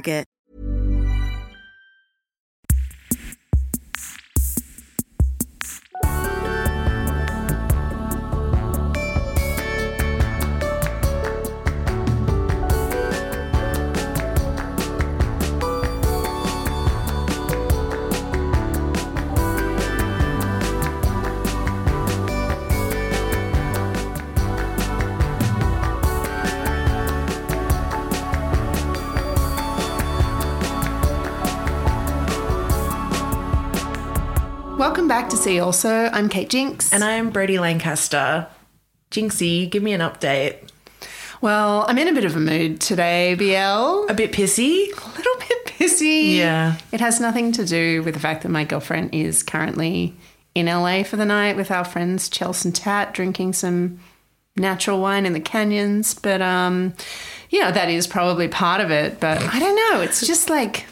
Target. Welcome back to See Also. I'm Kate Jinks. And I'm Brodie Lancaster. Jinxie, give me an update. well, I'm in a bit of a mood today, BL. A bit pissy? A little bit pissy. Yeah. It has nothing to do with the fact that my girlfriend is currently in LA for the night with our friends Chelsea and Tat drinking some natural wine in the canyons. But um, you know, that is probably part of it. But I don't know. It's just like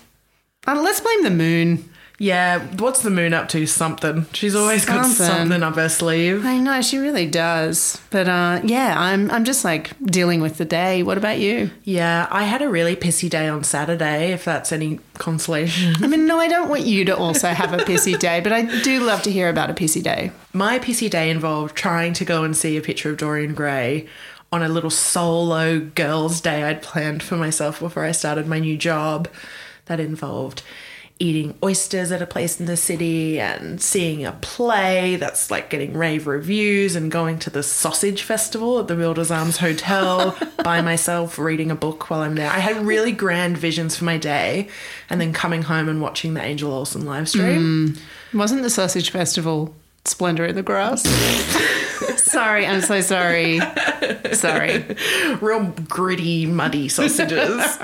uh, let's blame the moon. Yeah, what's the moon up to? Something. She's always got Something. something up her sleeve. I know she really does. But uh, yeah, I'm I'm just like dealing with the day. What about you? Yeah, I had a really pissy day on Saturday, if that's any consolation. I mean, no, I don't want you to also have a pissy day, but I do love to hear about a pissy day. My pissy day involved trying to go and see a picture of Dorian Gray on a little solo girls' day I'd planned for myself before I started my new job. That involved eating oysters at a place in the city and seeing a play that's like getting rave reviews and going to the sausage festival at the Wilders Arms Hotel by myself reading a book while I'm there. I had really grand visions for my day and then coming home and watching the Angel Olsen live stream. Mm. Wasn't the sausage festival Splendour in the Grass? sorry, I'm so sorry. Sorry. real gritty, muddy sausages.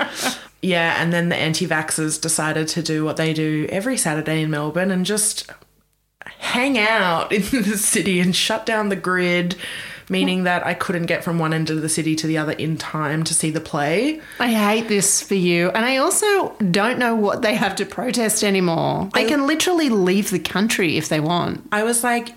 yeah, and then the anti vaxxers decided to do what they do every Saturday in Melbourne and just hang out in the city and shut down the grid, meaning that I couldn't get from one end of the city to the other in time to see the play. I hate this for you. And I also don't know what they have to protest anymore. They can literally leave the country if they want. I was like,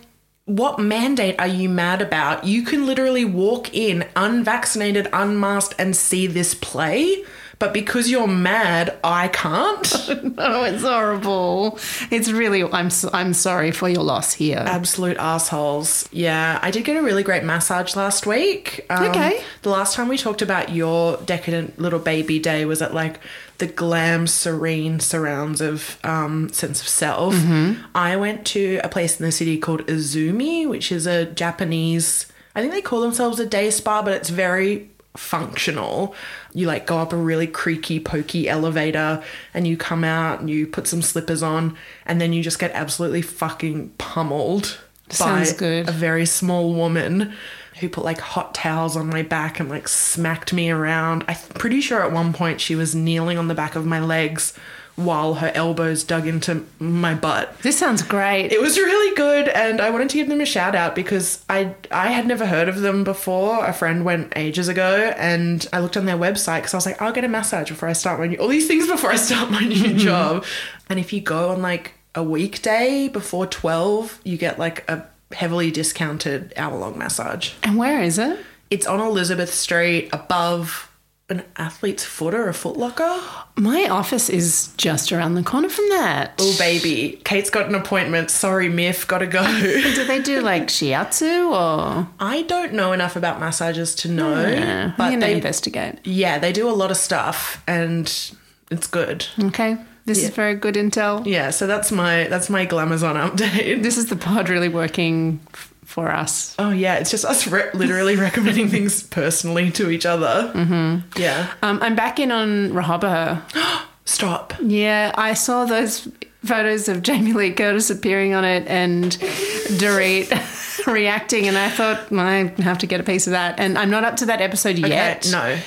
what mandate are you mad about? You can literally walk in unvaccinated, unmasked, and see this play. But because you're mad, I can't. Oh, it's horrible. It's really, I'm, I'm sorry for your loss here. Absolute assholes. Yeah, I did get a really great massage last week. Um, Okay. The last time we talked about your decadent little baby day was at like the glam, serene surrounds of um, sense of self. I went to a place in the city called Izumi, which is a Japanese. I think they call themselves a day spa, but it's very functional. You like go up a really creaky, pokey elevator and you come out and you put some slippers on and then you just get absolutely fucking pummeled Sounds by good. a very small woman who put like hot towels on my back and like smacked me around. I'm pretty sure at one point she was kneeling on the back of my legs while her elbows dug into my butt. This sounds great. It was really good, and I wanted to give them a shout out because I I had never heard of them before. A friend went ages ago, and I looked on their website because I was like, I'll get a massage before I start my new all these things before I start my new mm-hmm. job. And if you go on like a weekday before twelve, you get like a heavily discounted hour long massage. and where is it? It's on Elizabeth Street above an athlete's foot or a footlocker. My office is just around the corner from that. Oh baby, Kate's got an appointment. Sorry, MIFF, gotta go. Do they do like shiatsu or? I don't know enough about massages to know, Yeah, but they investigate. yeah they do a lot of stuff and it's good. Okay, this is very good intel. Yeah, so that's my that's my glamazon update. This is the pod really working for us. Oh yeah, it's just us re- literally recommending things personally to each other. Mm-hmm. Yeah, Um, I'm back in on Rehoboth. stop. Yeah, I saw those photos of Jamie Lee Curtis appearing on it and Dorit reacting, and I thought well, I have to get a piece of that. And I'm not up to that episode yet. No.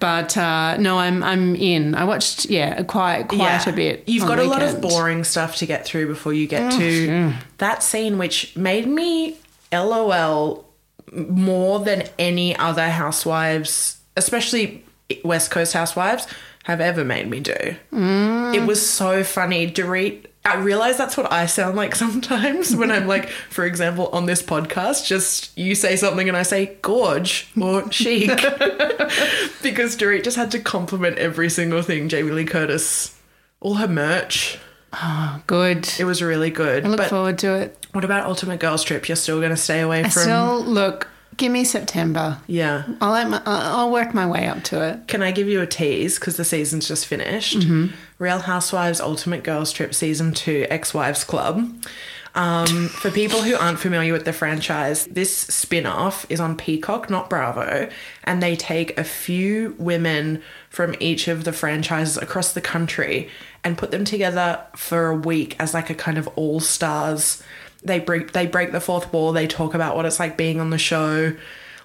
but uh, no, I'm I'm in. I watched yeah quite quite a bit. You've got a lot of boring stuff to get through before you get to that scene, which made me LOL more than any other housewives, especially West Coast housewives, have ever made me do. It was so funny. Dorit, I realize that's what I sound like sometimes when I'm like, for example, on this podcast, just you say something and I say gorge or chic. because Dorit just had to compliment every single thing Jamie Lee Curtis, all her merch. Oh, good. It was really good. I look but forward to it. what about Ultimate Girls Trip? You're still going to stay away I from. still look. Give me September. yeah. I'll let my, I'll work my way up to it. Can I give you a tease because the season's just finished? Real Housewives Ultimate Girls Trip Season 2 Ex Wives Club. Um, for people who aren't familiar with the franchise, this spin off is on Peacock, not Bravo, and they take a few women from each of the franchises across the country and put them together for a week as like a kind of all stars. They break they break the fourth wall. They talk about what it's like being on the show.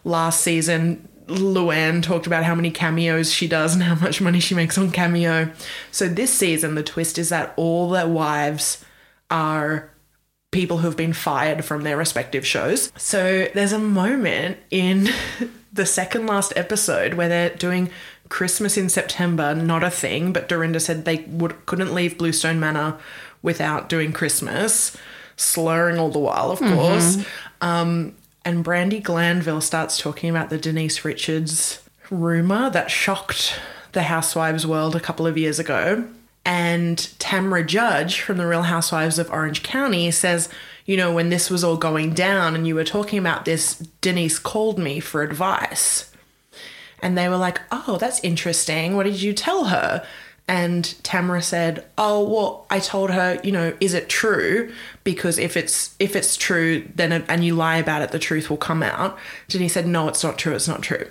Last season, Luann talked about how many cameos she does and how much money she makes on cameo. So this season, the twist is that all their wives are people who've been fired from their respective shows. So there's a moment in the second last episode where they're doing Christmas in September, not a thing, but Dorinda said they would couldn't leave Bluestone Manor without doing Christmas, slurring all the while, of course. Um, and Brandi Glanville starts talking about the Denise Richards rumor that shocked the housewives world a couple of years ago. And Tamra Judge from the Real Housewives of Orange County says, you know, when this was all going down and you were talking about this, Denise called me for advice. And they were like, oh, that's interesting. What did you tell her? And Tamra said, "Oh, well, I told her, you know, is it true? Because if it's if it's true, then it, and you lie about it, the truth will come out." Denise said, "No, it's not true. It's not true."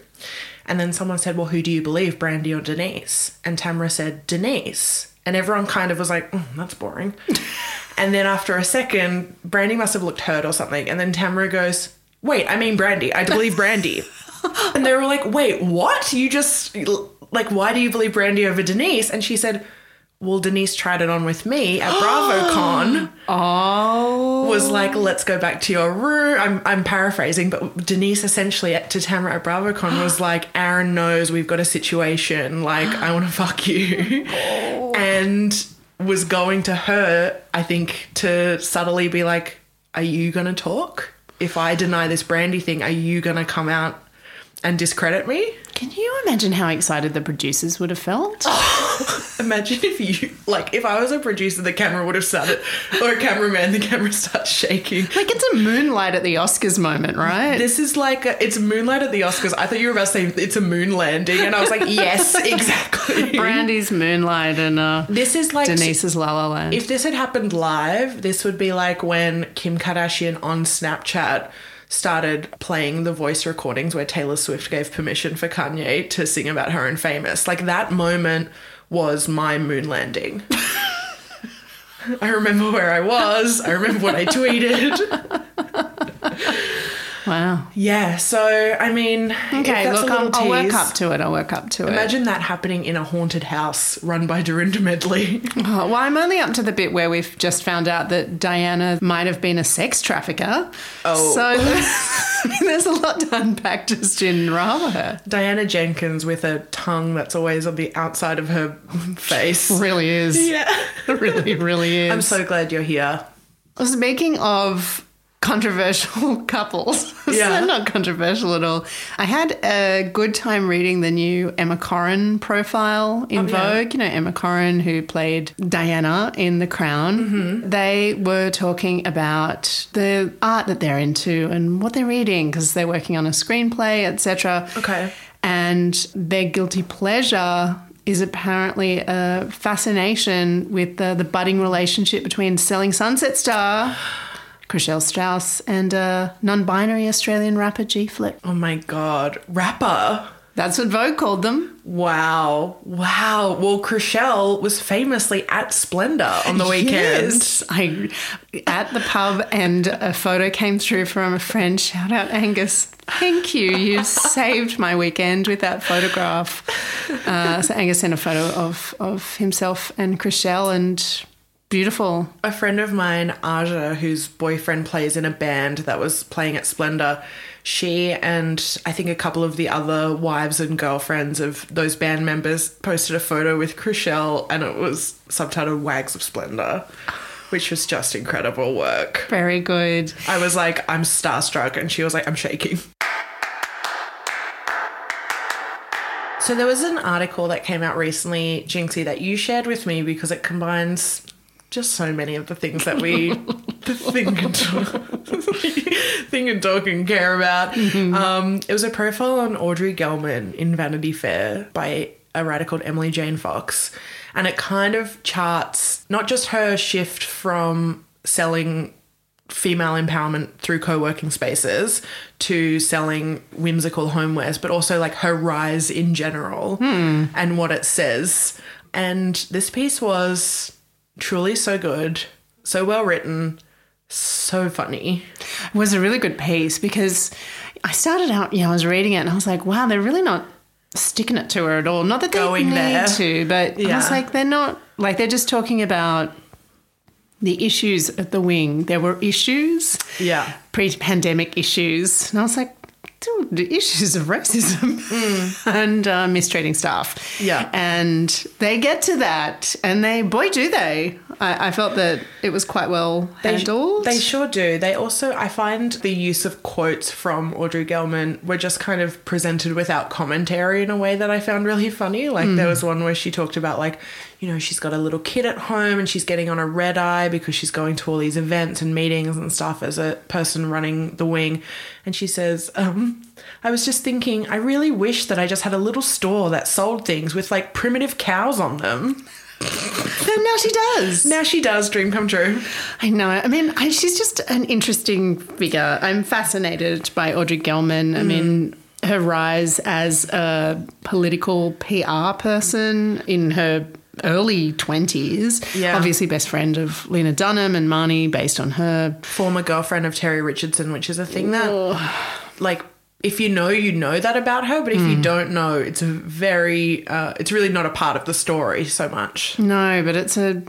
And then someone said, "Well, who do you believe, Brandi or Denise?" And Tamra said, "Denise." And everyone kind of was like, mm, "That's boring." and then after a second, Brandi must have looked hurt or something. And then Tamra goes, "Wait, I mean Brandi. I believe Brandy." and they were like, "Wait, what? You just like why do you believe Brandi over Denise?" And she said, "Well, Denise tried it on with me at BravoCon." Oh, was like, "Let's go back to your room." I'm I'm paraphrasing, but Denise essentially to Tamra at BravoCon was like, "Aaron knows we've got a situation. Like, I want to fuck you," oh. and was going to her, I think, to subtly be like, "Are you gonna talk? If I deny this Brandi thing, are you gonna come out?" And discredit me? can you imagine how excited the producers would have felt? Imagine if you, like, if I was a producer, the camera would have started, or a cameraman, the camera starts shaking. Like it's a moonlight at the Oscars moment, right? This is like a, it's Moonlight at the Oscars. I thought you were about to say it's a moon landing, and I was like, yes, exactly. Brandi's moonlight and uh, This is like Denise's La La Land. If this had happened live, this would be like when Kim Kardashian on Snapchat started playing the voice recordings where Taylor Swift gave permission for Kanye to sing about her in Famous. Like that moment was my moon landing. I remember where I was. I remember what I tweeted. Wow. Yeah, so I mean, Okay, look, I'll, I'll work up to it. I'll work up to it. Imagine that happening in a haunted house run by Dorinda Medley. Oh, well, I'm only up to the bit where we've just found out that Diana might have been a sex trafficker. Oh. So there's a lot to unpack just in Rava. Diana Jenkins with a tongue that's always on the outside of her face. Really is. Yeah. Really, really is. I'm so glad you're here. Speaking of controversial couples, Yeah. yeah. not controversial at all. I had a good time reading the new Emma Corrin profile in Oh, yeah. Vogue. You know, Emma Corrin, who played Diana in The Crown. Mm-hmm. They were talking about the art that they're into and what they're reading because they're working on a screenplay, etc. Okay. And their guilty pleasure is apparently a fascination with the, the budding relationship between selling Sunset Star, Chrishell Stause, and a non binary Australian rapper G Flip. Oh my god. Rapper. That's what Vogue called them. Wow. Wow. Well, Chrishell was famously at Splendour on the weekend. Yes. I at the pub and a photo came through from a friend. Shout out Angus. Thank you. You saved my weekend with that photograph. Uh, so Angus sent a photo of of himself and Chrishell and beautiful. A friend of mine, Aja, whose boyfriend plays in a band that was playing at Splendour, she and I think a couple of the other wives and girlfriends of those band members posted a photo with Chrishell and it was subtitled Wags of Splendor, which was just incredible work. Very good. I was like, I'm starstruck, and she was like, I'm shaking. So there was an article that came out recently, Jinxie, that you shared with me because it combines just so many of the things that we think and talk, think and talk and care about. Um, it was a profile on Audrey Gelman in Vanity Fair by a writer called Emily Jane Fox, and it kind of charts not just her shift from selling female empowerment through co-working spaces to selling whimsical homewares but also like her rise in general and what it says. And this piece was truly so good so well written so funny It was a really good piece because I started out, you know, I was reading it and I was like, wow, they're really not sticking it to her at all. Not that they Going need there. to, but I Yeah. was like, they're not like they're just talking about the issues at the wing. There were issues, yeah pre-pandemic issues, and I was like. "Dude, The issues of racism and uh, mistreating staff. Mm. Yeah. And they get to that, and they, boy, do they. I, I felt that it was quite well They, handled. they sure do. They also, I find the use of quotes from Audrey Gelman were just kind of presented without commentary in a way that I found really funny. Like, there was one where she talked about, like, you know, she's got a little kid at home and she's getting on a red eye because she's going to all these events and meetings and stuff as a person running the wing. And she says, um, I was just thinking, I really wish that I just had a little store that sold things with like primitive cows on them. And now she does. Now she does, dream come true. I know. I mean, I, she's just an interesting figure. I'm fascinated by Audrey Gelman. I mean, her rise as a political PR person in her early 20s. Yeah. Obviously, best friend of Lena Dunham and Marnie, based on her. former girlfriend of Terry Richardson, which is a thing that, like, if you know, you know that about her, but if you don't know, it's a very, uh, it's really not a part of the story so much. No, but it's a.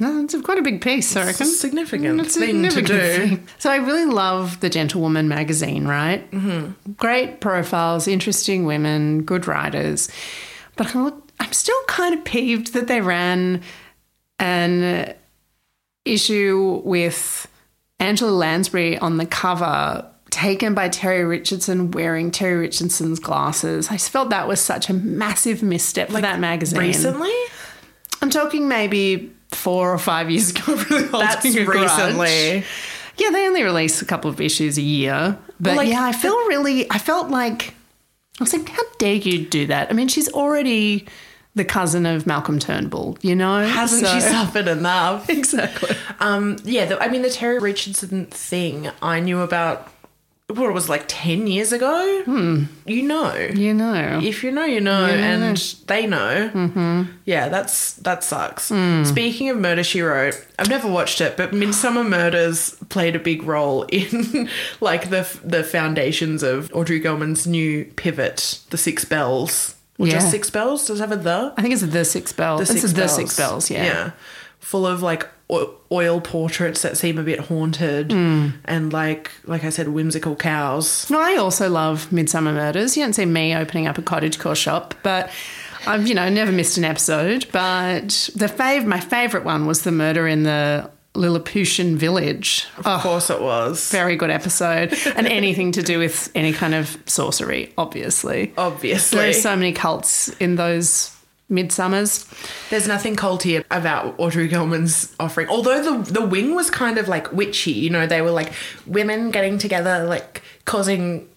No, it's a quite a big piece, I It's reckon. a significant It's a thing to do. thing. So I really love the Gentlewoman magazine, right? Mm-hmm. Great profiles, interesting women, good writers. But I'm I'm still kind of peeved that they ran an issue with Angela Lansbury on the cover. Taken by Terry Richardson wearing Terry Richardson's glasses. I just felt that was such a massive misstep for that magazine. Recently? I'm talking maybe four or five years ago. Really That's holding a grudge. recently. Yeah, they only release a couple of issues a year. But like, yeah, I feel really, I felt like, I was like, how dare you do that? I mean, she's already the cousin of Malcolm Turnbull, you know? Hasn't she suffered enough? Exactly. Um, yeah, the, I mean, the Terry Richardson thing I knew about what it was like 10 years ago, you know. You know. If you know, you know, and they know. Mm-hmm. Yeah, that's that sucks. Speaking of Murder She Wrote, I've never watched it, but Midsomer Murders played a big role in like the the foundations of Audrey Gelman's new pivot, The Six Bells. Or Yeah. just Six Bells? Does it have a the? I think it's the Six Bells. The it's Six the Bells. Six Bells, yeah. Yeah. Full of like oil portraits that seem a bit haunted Hmm. and like like I said, whimsical cows. No, I also love Midsomer Murders. You don't see me opening up a cottagecore shop, but I've you know never missed an episode. But the fave, my favourite one was the murder in the Lilliputian village. Of Oh, course it was. very good episode, and anything to do with any kind of sorcery, obviously. Obviously. There's so many cults in those midsummers. There's nothing culty about Audrey Gelman's offering. Although the the wing was kind of like witchy, you know, they were like women getting together, like causing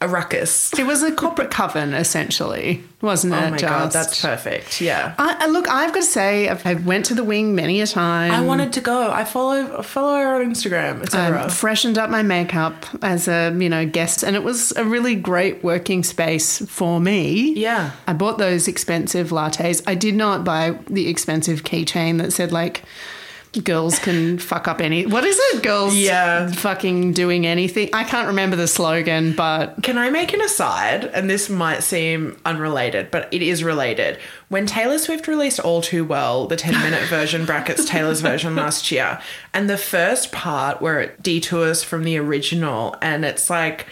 a ruckus. It was a corporate coven, essentially, wasn't oh it? Oh my god, that's perfect. Yeah. I, I- look, I've got to say, I've, I went to the wing many a time. I wanted to go. I follow follow her on Instagram, etc. freshened up my makeup as a you know guest, and it was a really great working space for me. Yeah. I bought those expensive lattes. I did not buy the expensive keychain that said like girls can fuck up any. What is it? Girls, Yeah. fucking doing anything. I can't remember the slogan, but Can I make an aside? And this might seem unrelated, but it is related. When Taylor Swift released All Too Well, the 10 minute version brackets Taylor's version last year, and the first part where it detours from the original, and it's like.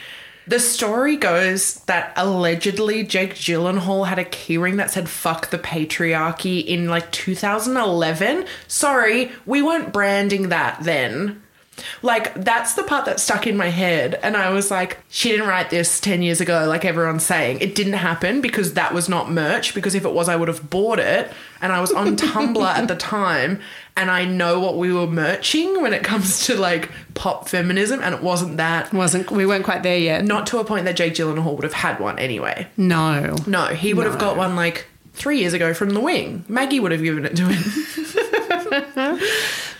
The story goes that allegedly Jake Gyllenhaal had a keyring that said fuck the patriarchy in like 2011. Sorry, we weren't branding that then. Like, that's the part that stuck in my head. And I was like, she didn't write this 10 years ago, like everyone's saying. It didn't happen because that was not merch. Because if it was, I would have bought it. And I was on Tumblr at the time. And I know what we were merching when it comes to like pop feminism. And it wasn't that. wasn't we weren't quite there yet. Not to a point that Jake Gyllenhaal would have had one anyway. No. No, he would have got one like three years ago from The Wing. Maggie would have given it to him.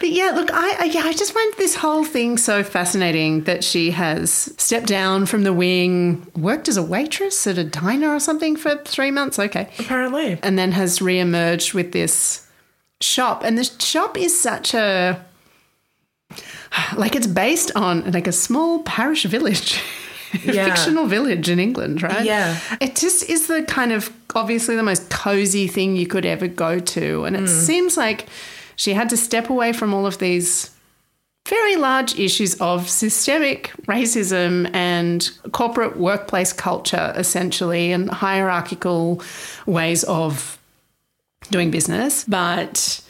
But yeah, look, I, I yeah, I just find this whole thing so fascinating that she has stepped down from the wing, worked as a waitress at a diner or something for three months. Okay, Apparently. and then has re-emerged with this shop, and the shop is such a like it's based on like a small parish village. Yeah. fictional village in England, right? Yeah. It just is the kind of obviously the most cozy thing you could ever go to. And it hmm. seems like she had to step away from all of these very large issues of systemic racism and corporate workplace culture, essentially, and hierarchical ways of doing business. But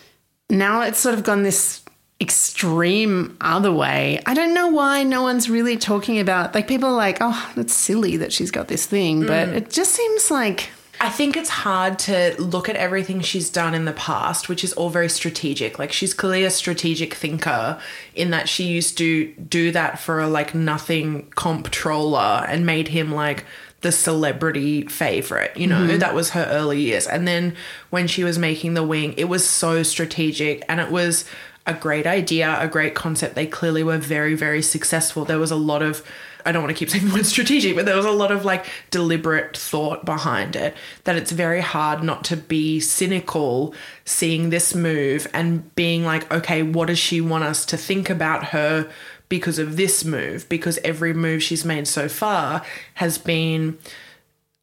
now it's sort of gone this extreme other way. I don't know why no one's really talking about like people are like, oh, that's silly that she's got this thing, but mm. it just seems like I think it's hard to look at everything she's done in the past, which is all very strategic. Like she's clearly a strategic thinker in that she used to do that for a like nothing comptroller and made him like the celebrity favorite, you know, mm-hmm. that was her early years. And then when she was making the wing, it was so strategic and it was a great idea, a great concept. They clearly were very, very successful. There was a lot of I don't want to keep saying the word strategic, but there was a lot of like deliberate thought behind it. That it's very hard not to be cynical seeing this move and being like, okay, what does she want us to think about her because of this move? Because every move she's made so far has been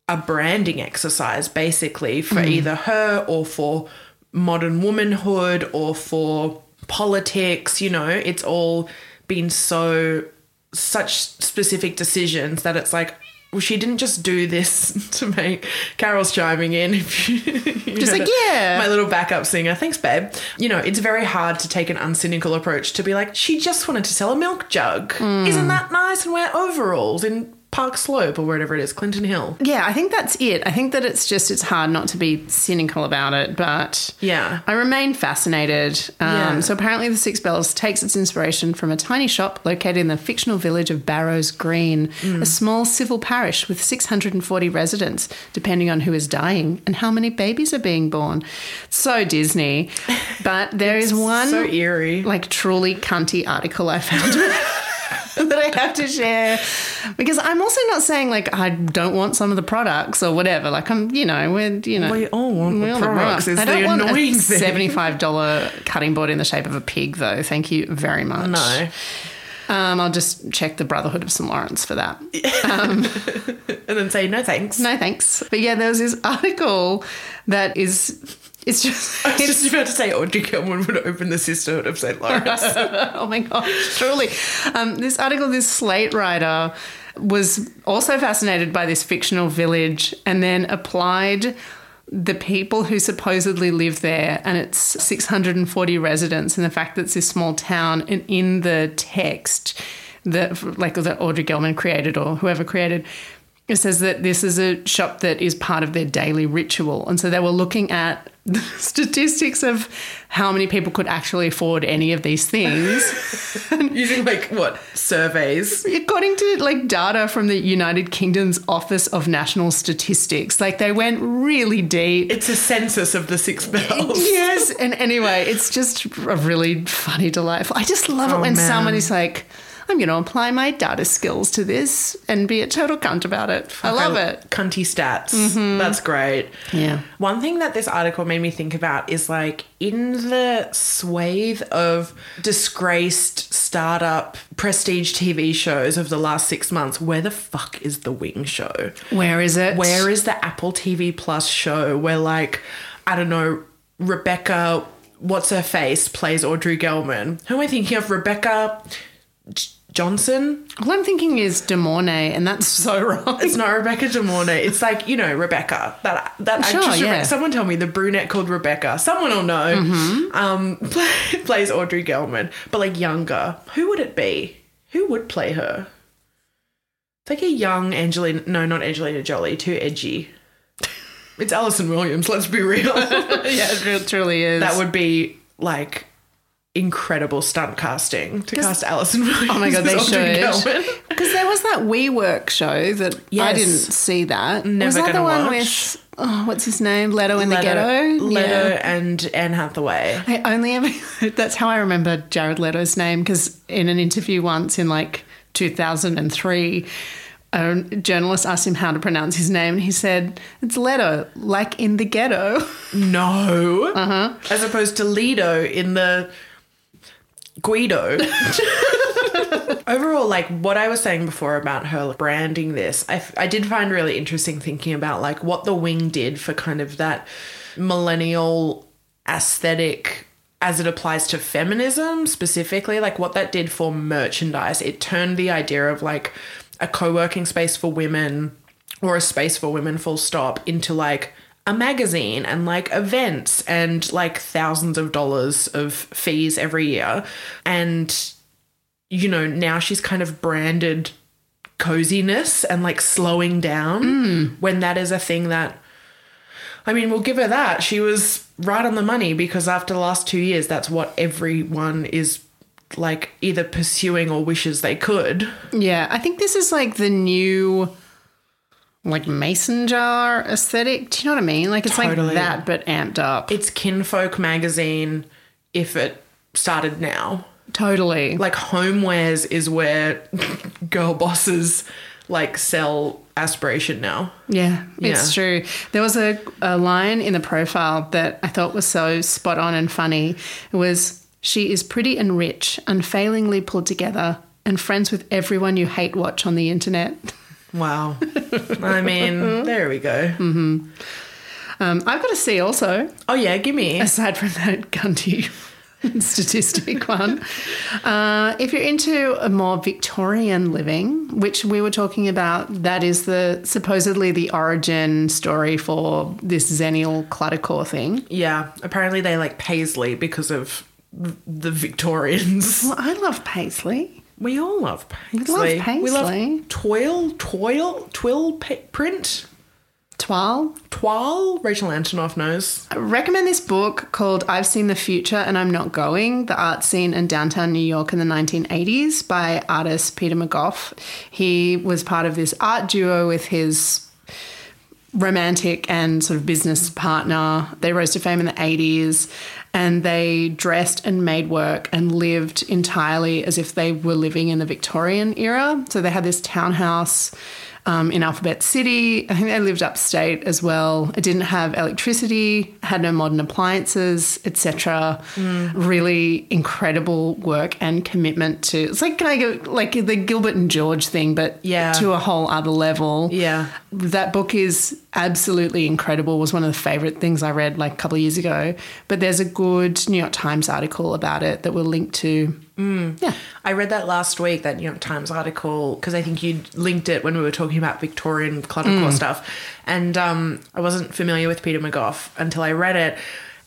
a branding exercise basically for mm. either her or for modern womanhood or for politics you know it's all been so such specific decisions that it's like well, she didn't just do this to make Carol's chiming in. If you, you Just know, like, yeah. my little backup singer. Thanks, babe. You know, it's very hard to take an uncynical approach to be like, she just wanted to sell a milk jug. Hmm. Isn't that nice? And wear overalls in Park Slope or wherever it is, Clinton Hill. Yeah, I think that's it. I think that it's just it's hard not to be cynical about it, but Yeah. I remain fascinated. Um, Yeah. So apparently, the Six Bells takes its inspiration from a tiny shop located in the fictional village of Barrows Green, Mm. a small civil parish with 640 residents, depending on who is dying and how many babies are being born. So Disney, but there is one so eerie. like truly cunty article I found. that I have to share because I'm also not saying like I don't want some of the products or whatever. Like I'm, you know, we're you know We all want the all products, is I don't want annoying a seventy-five dollar cutting board in the shape of a pig, though. Thank you very much. No. Um, I'll just check the Brotherhood of St. Laurence for that. Um, and then say no thanks. No thanks. But yeah, there was this article that is. It's just. I was It's, just about to say Audrey Gelman would open the Sisterhood of St. Lawrence. oh my gosh, truly. Um, this article, this Slate writer was also fascinated by this fictional village and then applied the people who supposedly live there and it's 640 residents and the fact that it's this small town and in the text that like that Audrey Gelman created or whoever created it says that this is a shop that is part of their daily ritual and so they were looking at statistics of how many people could actually afford any of these things Using like what? Surveys. according to like data from the United Kingdom's Office of National Statistics like they went really deep It's a census of the six bells. yes and anyway it's just a really funny delightful i just love it Oh, when man. someone is like i'm going to apply my data skills to this and be a total cunt about it i love it Mm-hmm. Cunty stats. That's great. Yeah. One thing that this article made me think about is like in the swathe of disgraced startup prestige TV shows of the last six months, where the fuck is the Wing Show? where is it Where is the Apple TV Plus show where like I don't know Rebecca what's her face plays Audrey Gelman? Who am I thinking of? Rebecca Johnson? all i'm thinking is de mornay and that's so wrong It's not Rebecca De Mornay. It's like you know Rebecca. That that Sure, actress. yeah. Rebecca. Someone tell me the brunette called Rebecca. Someone will know. Mm-hmm. Um, plays Audrey Gelman, but like younger. Who would it be? Who would play her? It's like a young Angelina. No, not Angelina Jolie. Too edgy. It's Allison Williams. Let's be real. yeah it truly is that would be like incredible stunt casting to cast Allison Williams. Oh my god, they should. Because there was that WeWork show that I didn't see that. Never was that the one watch. with oh, what's his name? Leto in the Ghetto. Leto Yeah. and Anne Hathaway. I only ever that's how I remember Jared Leto's name because in an interview once in like 2003 a journalist asked him how to pronounce his name and he said it's Leto like in the ghetto No. Uh-huh. As opposed to Lido in the Guido. Overall, like what I was saying before about her branding this, I, I did find really interesting thinking about like what the wing did for kind of that millennial aesthetic as it applies to feminism specifically, like what that did for merchandise. It turned the idea of like a co working space for women or a space for women, full stop, into like a magazine and like events and like thousands of dollars of fees every year. And, you know, now she's kind of branded coziness and like slowing down mm. when that is a thing that I mean, we'll give her that. She was right on the money because after the last two years, that's what everyone is like either pursuing or wishes they could. yeah I think this is like the new like mason jar aesthetic do you know what I mean like it's Totally. like that but amped up It's Kinfolk magazine if it started now. totally Like homewares is where girl bosses like sell aspiration now. Yeah, it's Yeah. true. There was a, a line in the profile that I thought was so spot on and funny. It was, She is pretty and rich, unfailingly pulled together, and friends with everyone you hate watch on the internet. Wow. I mean, there we go. Um, I've got a See also, Oh yeah, give me. aside from that Gunty statistic one, uh, if you're into a more Victorian living, which we were talking about, that is the supposedly the origin story for this Xennial cluttercore thing. Yeah, apparently they like Paisley because of the Victorians. Well, I love Paisley. We all love Paisley. love We love toil, toil, twill pa- print, Twal. twirl. Rachel Antonoff knows. I recommend this book called I've Seen the Future and I'm Not Going The Art Scene in Downtown New York in the 1980s by artist Peter McGough. He was part of this art duo with his romantic and sort of business partner. They rose to fame in the 80s and they dressed and made work and lived entirely as if they were living in the Victorian era. So they had this townhouse um, in Alphabet City. I think they lived upstate as well. It didn't have electricity, had no modern appliances, etc. Mm. Really incredible work and commitment to. It's like can I go like the Gilbert and George thing, but Yeah. to a whole other level. Yeah. That book is absolutely incredible. Was one of the favorite things I read like a couple of years ago. But there's a good New York Times article about it that we'll link to. Yeah. I read that last week, that New York Times article, because I think you linked it when we were talking about Victorian cluttercore stuff. And um, I wasn't familiar with Peter McGough until I read it.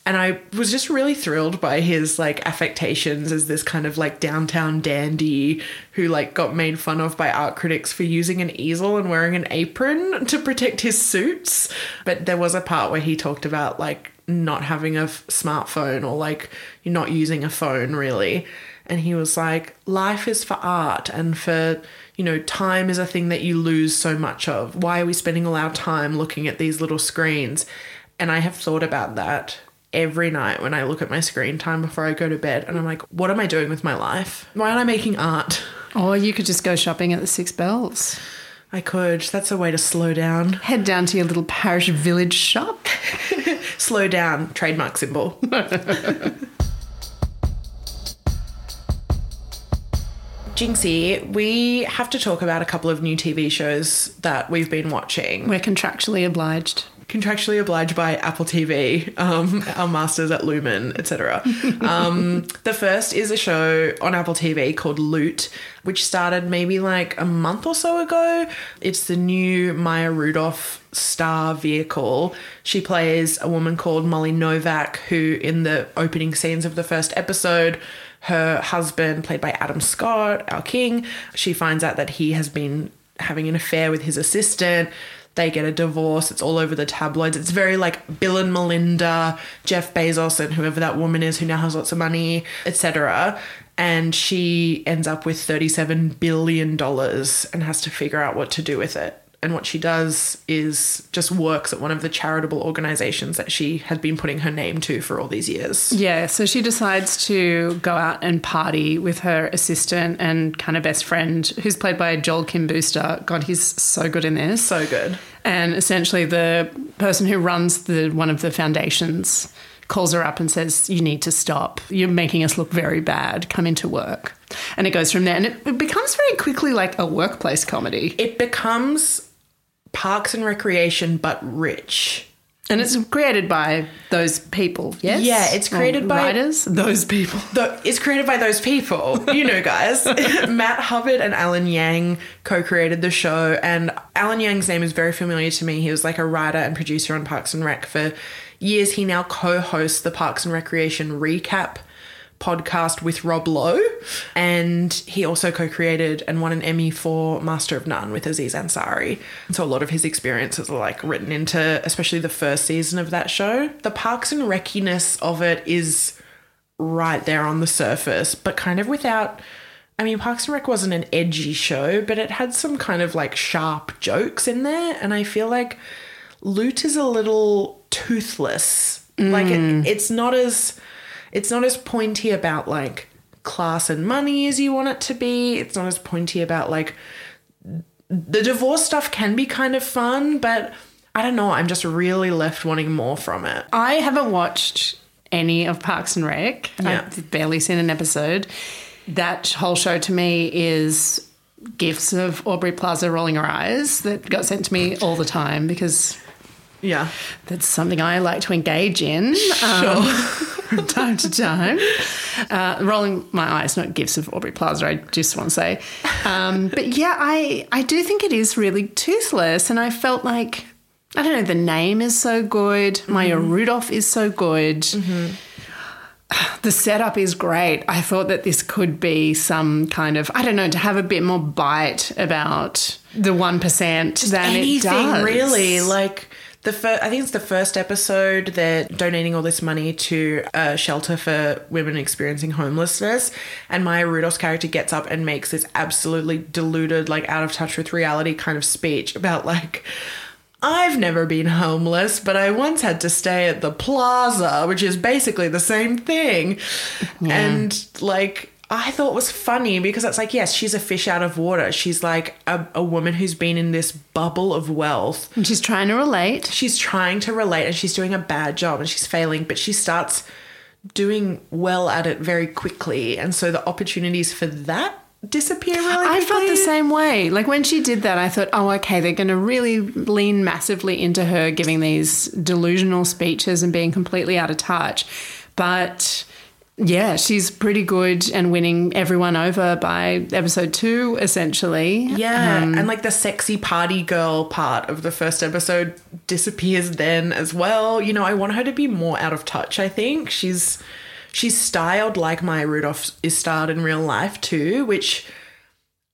And I was just really thrilled by his like affectations as this kind of like downtown dandy who like got made fun of by art critics for using an easel and wearing an apron to protect his suits. But there was a part where he talked about like not having a f- smartphone or like not using a phone really. And he was like, life is for art and for, you know, time is a thing that you lose so much of. Why are we spending all our time looking at these little screens? And I have thought about that every night when I look at my screen time before I go to bed. And I'm like, what am I doing with my life? Why aren't I making art? Or you could just go shopping at the Six Bells. I could. That's a way to slow down. Head down to your little parish village shop. Slow down, trademark symbol. Jinxie, we have to talk about a couple of new TV shows that we've been watching. We're contractually obliged. contractually obliged by Apple TV, um, our masters at Lumen, etc. Um, the first is a show on Apple TV called Loot, which started maybe like a month or so ago. It's the new Maya Rudolph star vehicle. She plays a woman called Molly Novak, who in the opening scenes of the first episode her husband, played by Adam Scott, our king, she finds out that he has been having an affair with his assistant. They get a divorce. It's all over the tabloids. It's very like Bill and Melinda, Jeff Bezos, and whoever that woman is who now has lots of money, etc. And she ends up with $37 billion and has to figure out what to do with it. And what she does is just works at one of the charitable organizations that she had been putting her name to for all these years. Yeah, so she decides to go out and party with her assistant and kind of best friend, who's played by Joel Kim Booster. God, he's so good in this. So good. And essentially, the person who runs the one of the foundations calls her up and says, "You need to stop. You're making us look very bad. Come into work." And it goes from there, and it, it becomes very quickly like a workplace comedy. It becomes Parks and Recreation, but rich. And it's created by those people, yes? Yeah, it's created Or by- writers. Those people. Though it's created by those people, you know, guys. Matt Hubbard and Alan Yang co-created the show, and Alan Yang's name is very familiar to me. He was like a writer and producer on Parks and Rec for years. He now co-hosts the Parks and Recreation recap podcast with Rob Lowe, and he also co-created and won an Emmy for Master of None with Aziz Ansari. And So a lot of his experiences are like written into, especially the first season of that show. The Parks and Reciness of it is right there on the surface, but kind of without. I mean, Parks and Rec wasn't an edgy show, but it had some kind of like sharp jokes in there, and I feel like Loot is a little toothless. Like it, mm. it's not as it's not as pointy about like class and money as you want it to be. It's not as pointy about like the divorce stuff can be kind of fun, but I don't know. I'm just really left wanting more from it. I haven't watched any of Parks and Rec. Yeah. I've barely seen an episode. That whole show to me is gifts of Aubrey Plaza rolling her eyes that got sent to me all the time because Yeah. that's something I like to engage in um, from time to time. Uh, rolling my eyes, not gifts of Aubrey Plaza, I just want to say. Um, but yeah, I, I do think it is really toothless. And I felt like, I don't know, the name is so good. Maya Rudolph is so good. The setup is great. I thought that this could be some kind of, I don't know, to have a bit more bite about the 1% than it does. really like the first i think it's the first episode they're donating all this money to a shelter for women experiencing homelessness and maya rudolph's character gets up and makes this absolutely deluded like out of touch with reality kind of speech about like I've never been homeless, but I once had to stay at the plaza, which is basically the same thing. And like, I thought was funny because it's like, yes, she's a fish out of water. She's like a, a woman who's been in this bubble of wealth. And she's trying to relate. She's trying to relate and she's doing a bad job and she's failing, but she starts doing well at it very quickly. And so the opportunities for that disappear really quickly. I felt the same way. Like when she did that, I thought, oh, okay, they're going to really lean massively into her giving these delusional speeches and being completely out of touch. But yeah, she's pretty good and winning everyone over by episode two, essentially. Yeah, um, and like the sexy party girl part of the first episode disappears then as well. You know, I want her to be more out of touch, I think. She's she's styled like Maya Rudolph is styled in real life too, which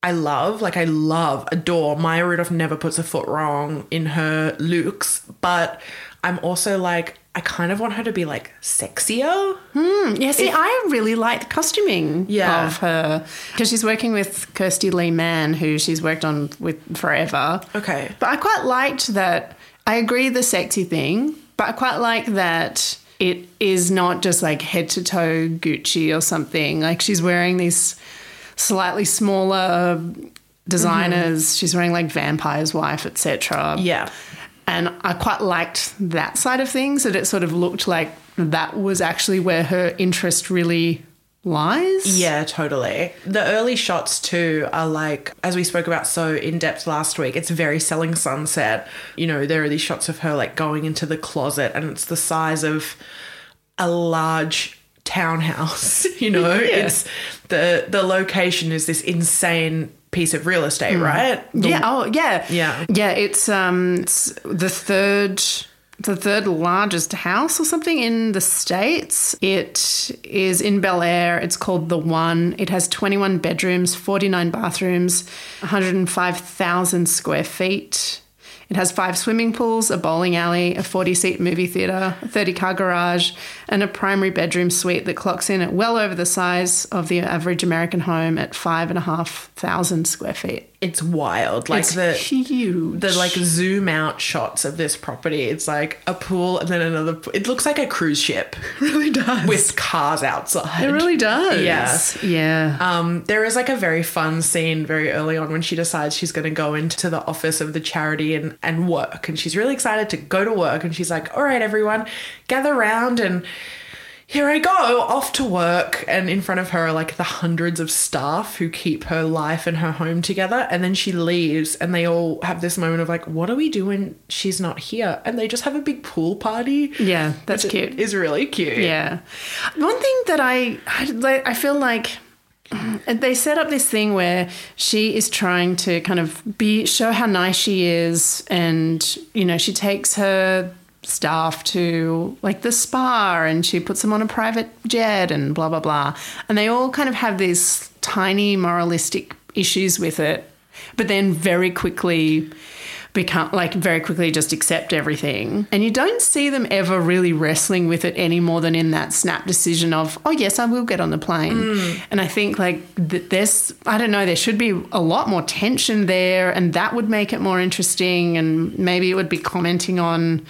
I love. Like I love, adore. Maya Rudolph never puts a foot wrong in her looks, but I'm also like I kind of want her to be like sexier. Hmm. Yeah, see, I really like the costuming Yeah. of her because she's working with Kirston Leigh Mann, who she's worked on with forever. Okay. But I quite liked that. I agree the sexy thing, but I quite like that it is not just like head to toe Gucci or something. Like she's wearing these slightly smaller mm-hmm. designers. She's wearing like Vampire's Wife, etc. Yeah. And I quite liked that side of things, that it sort of looked like that was actually where her interest really lies. Yeah, totally. The early shots too are like, as we spoke about so in depth last week, it's very selling sunset. You know, there are these shots of her like going into the closet and it's the size of a large townhouse. You know, it's the the location is this insane piece of real estate, right? The- Yeah. Oh, yeah. Yeah. Yeah. It's um, it's the third, the third largest house or something in the states. It is in Bel Air. It's called the One. It has twenty one bedrooms, forty nine bathrooms, one hundred and five thousand square feet. It has five swimming pools, a bowling alley, a 40 seat movie theatre, a 30 car garage, and a primary bedroom suite that clocks in at well over the size of the average American home at five and a half thousand square feet. It's wild. Like It's the huge. the like zoom out shots of this property. It's like a pool and then another. It looks like a cruise ship. really does. with cars outside. it really does. Yeah. Yeah. Um, there is like a very fun scene very early on when she decides she's going to go into the office of the charity and, and work. And she's really excited to go to work. And she's like, all right, everyone, gather round and here I go, off to work. And in front of her are like the hundreds of staff who keep her life and her home together. And then she leaves and they all have this moment of like, what are we doing? she's not here? And they just have a big pool party. Yeah, that's cute. Is really cute. Yeah. One thing that I I, I feel like they set up this thing where she is trying to kind of be show how nice she is and you know she takes her staff to like the spa and she puts them on a private jet and blah blah blah and they all kind of have these tiny moralistic issues with it but then very quickly become like very quickly just accept everything. And you don't see them ever really wrestling with it any more than in that snap decision of, oh, yes, I will get on the plane. Mm. And I think like th- there's, I don't know, there should be a lot more tension there and that would make it more interesting. And maybe it would be commenting on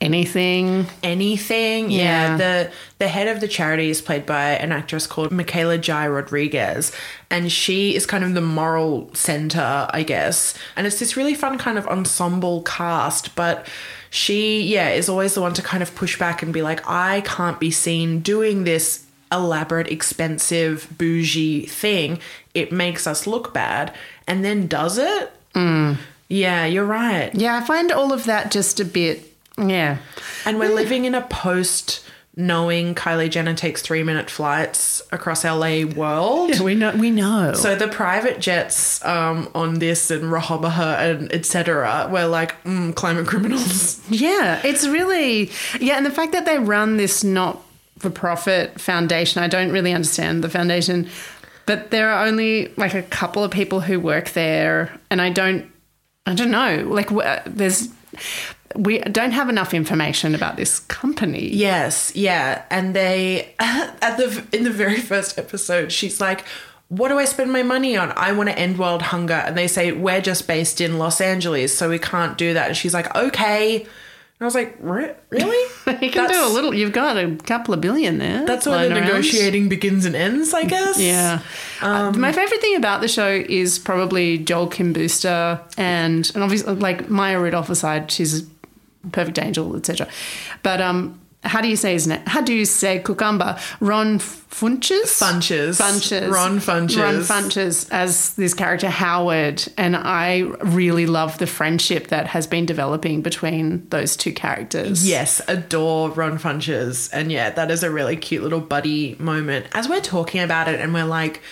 anything. anything. Yeah. Yeah. The the head of the charity is played by an actress called Michaela Jaé Rodriguez. And she is kind of the moral center, I guess. And it's this really fun kind of ensemble cast, but she, yeah, is always the one to kind of push back and be like, I can't be seen doing this elaborate, expensive, bougie thing. It makes us look bad. And then does it? Mm. Yeah, you're right. Yeah, I find all of that just a bit, yeah. And we're living in a post knowing Kylie Jenner takes three minute flights across LA world. We know. We know. So the private jets um, on this and Rehoboth and etc. were like mm, climate criminals. Yeah, it's really yeah, and the fact that they run this not for profit foundation, I don't really understand the foundation, but there are only like a couple of people who work there, and I don't, I don't know, like there's. We don't have enough information about this company. Yes, yeah, and they at the in the very first episode, she's like. what do I spend my money on? I want to end world hunger. And they say, we're just based in Los Angeles, so we can't do that. And she's like, okay. And I was like, really? You can do a little. You've got a couple of billion there. That's where the around. negotiating begins and ends, I guess. Yeah. Uh, my favorite thing about the show is probably Joel Kim Booster and and obviously like Maya Rudolph aside, she's perfect angel, etc. But um, how do you say his name? How do you say cucumber? Ron Funches. Funches. Funches. Ron Funches. Ron Funches as this character Howard, and I really love the friendship that has been developing between those two characters. Yes, adore Ron Funches. And yeah, that is a really cute little buddy moment. As we're talking about it and we're like,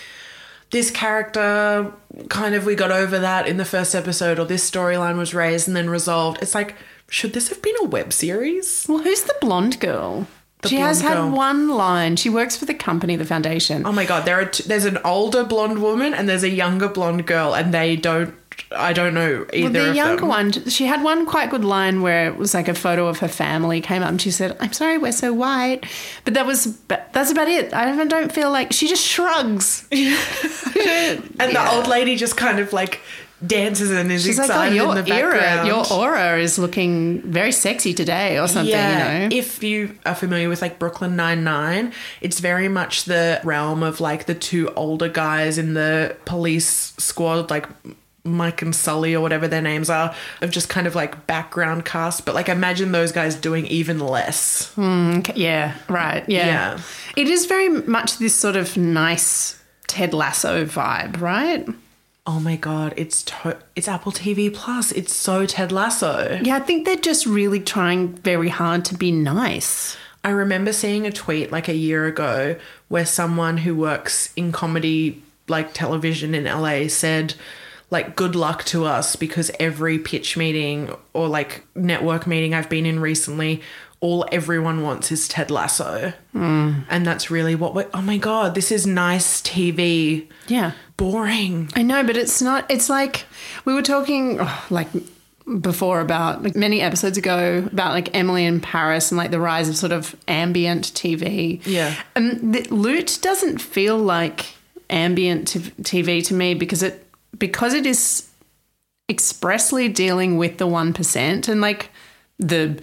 this character, kind of, we got over that in the first episode, or this storyline was raised and then resolved. It's like, should this have been a web series? Well, who's the blonde girl? The she has blonde had girl. one line. She works for the company, the foundation. Oh my god, there are t- there's an older blonde woman and there's a younger blonde girl, and they don't. I don't know either Well, the younger them. one, she had one quite good line where it was like a photo of her family came up and she said, "I'm sorry, we're so white," but that was that's about it. I don't- don't feel like she just shrugs. and the old lady just kind of like dances and is She's like, "Oh, your in the era, background. your aura is looking very sexy today, or something." Yeah, You know, if you are familiar with like Brooklyn Nine Nine, it's very much the realm of like the two older guys in the police squad, like Mike and Sully or whatever their names are, of just kind of like background cast. But like imagine those guys doing even less. Hmm, okay, yeah, right, yeah. Yeah. It is very much this sort of nice Ted Lasso vibe, right? Oh my god, it's to- it's Apple TV Plus. It's so Ted Lasso. Yeah, I think they're just really trying very hard to be nice. I remember seeing a tweet like a year ago where someone who works in comedy, like television in LA, said, like, good luck to us because every pitch meeting or like network meeting I've been in recently, all everyone wants is Ted Lasso. Mm. And that's really what we're, oh my God, this is nice TV. Yeah. Boring. I know, but it's not. It's like we were talking oh, like before about like many episodes ago about like Emily in Paris and like the rise of sort of ambient TV. Yeah. and the, Loot doesn't feel like ambient t- TV to me because it because it is expressly dealing with the one percent and like the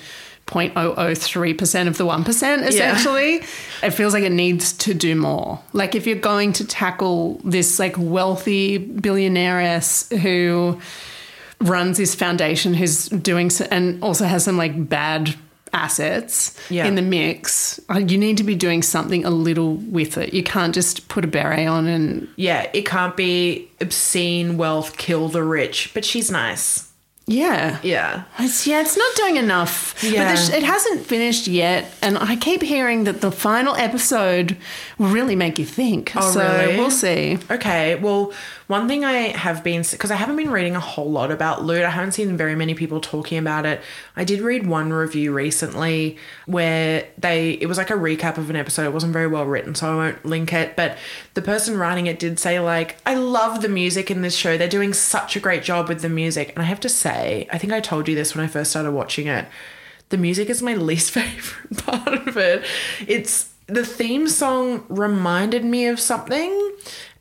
0.003 percent of the one percent essentially it feels like it needs to do more like if you're going to tackle this like wealthy billionairess who runs this foundation who's doing s- and also has some like bad assets Yeah. in the mix uh, you need to be doing something a little with it you can't just put a beret on and Yeah, it can't be obscene wealth, kill the rich, but she's nice. Yeah Yeah. It's, yeah, it's not doing enough. Yeah. But sh- it hasn't finished yet. And I keep hearing that the final episode will really make you think. Oh, so really? we'll see. Okay, well, one thing I have been because I haven't been reading a whole lot about Loot. I haven't seen very many people talking about it. I did read one review recently where they it was like a recap of an episode. It wasn't very well written, so I won't link it. But the person writing it did say like, "I love the music in this show. They're doing such a great job with the music." And I have to say, I think I told you this when I first started watching it. The music is my least favorite part of it. It's the theme song reminded me of something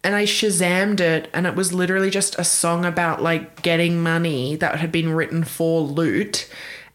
and I shazammed it and it was literally just a song about like getting money that had been written for loot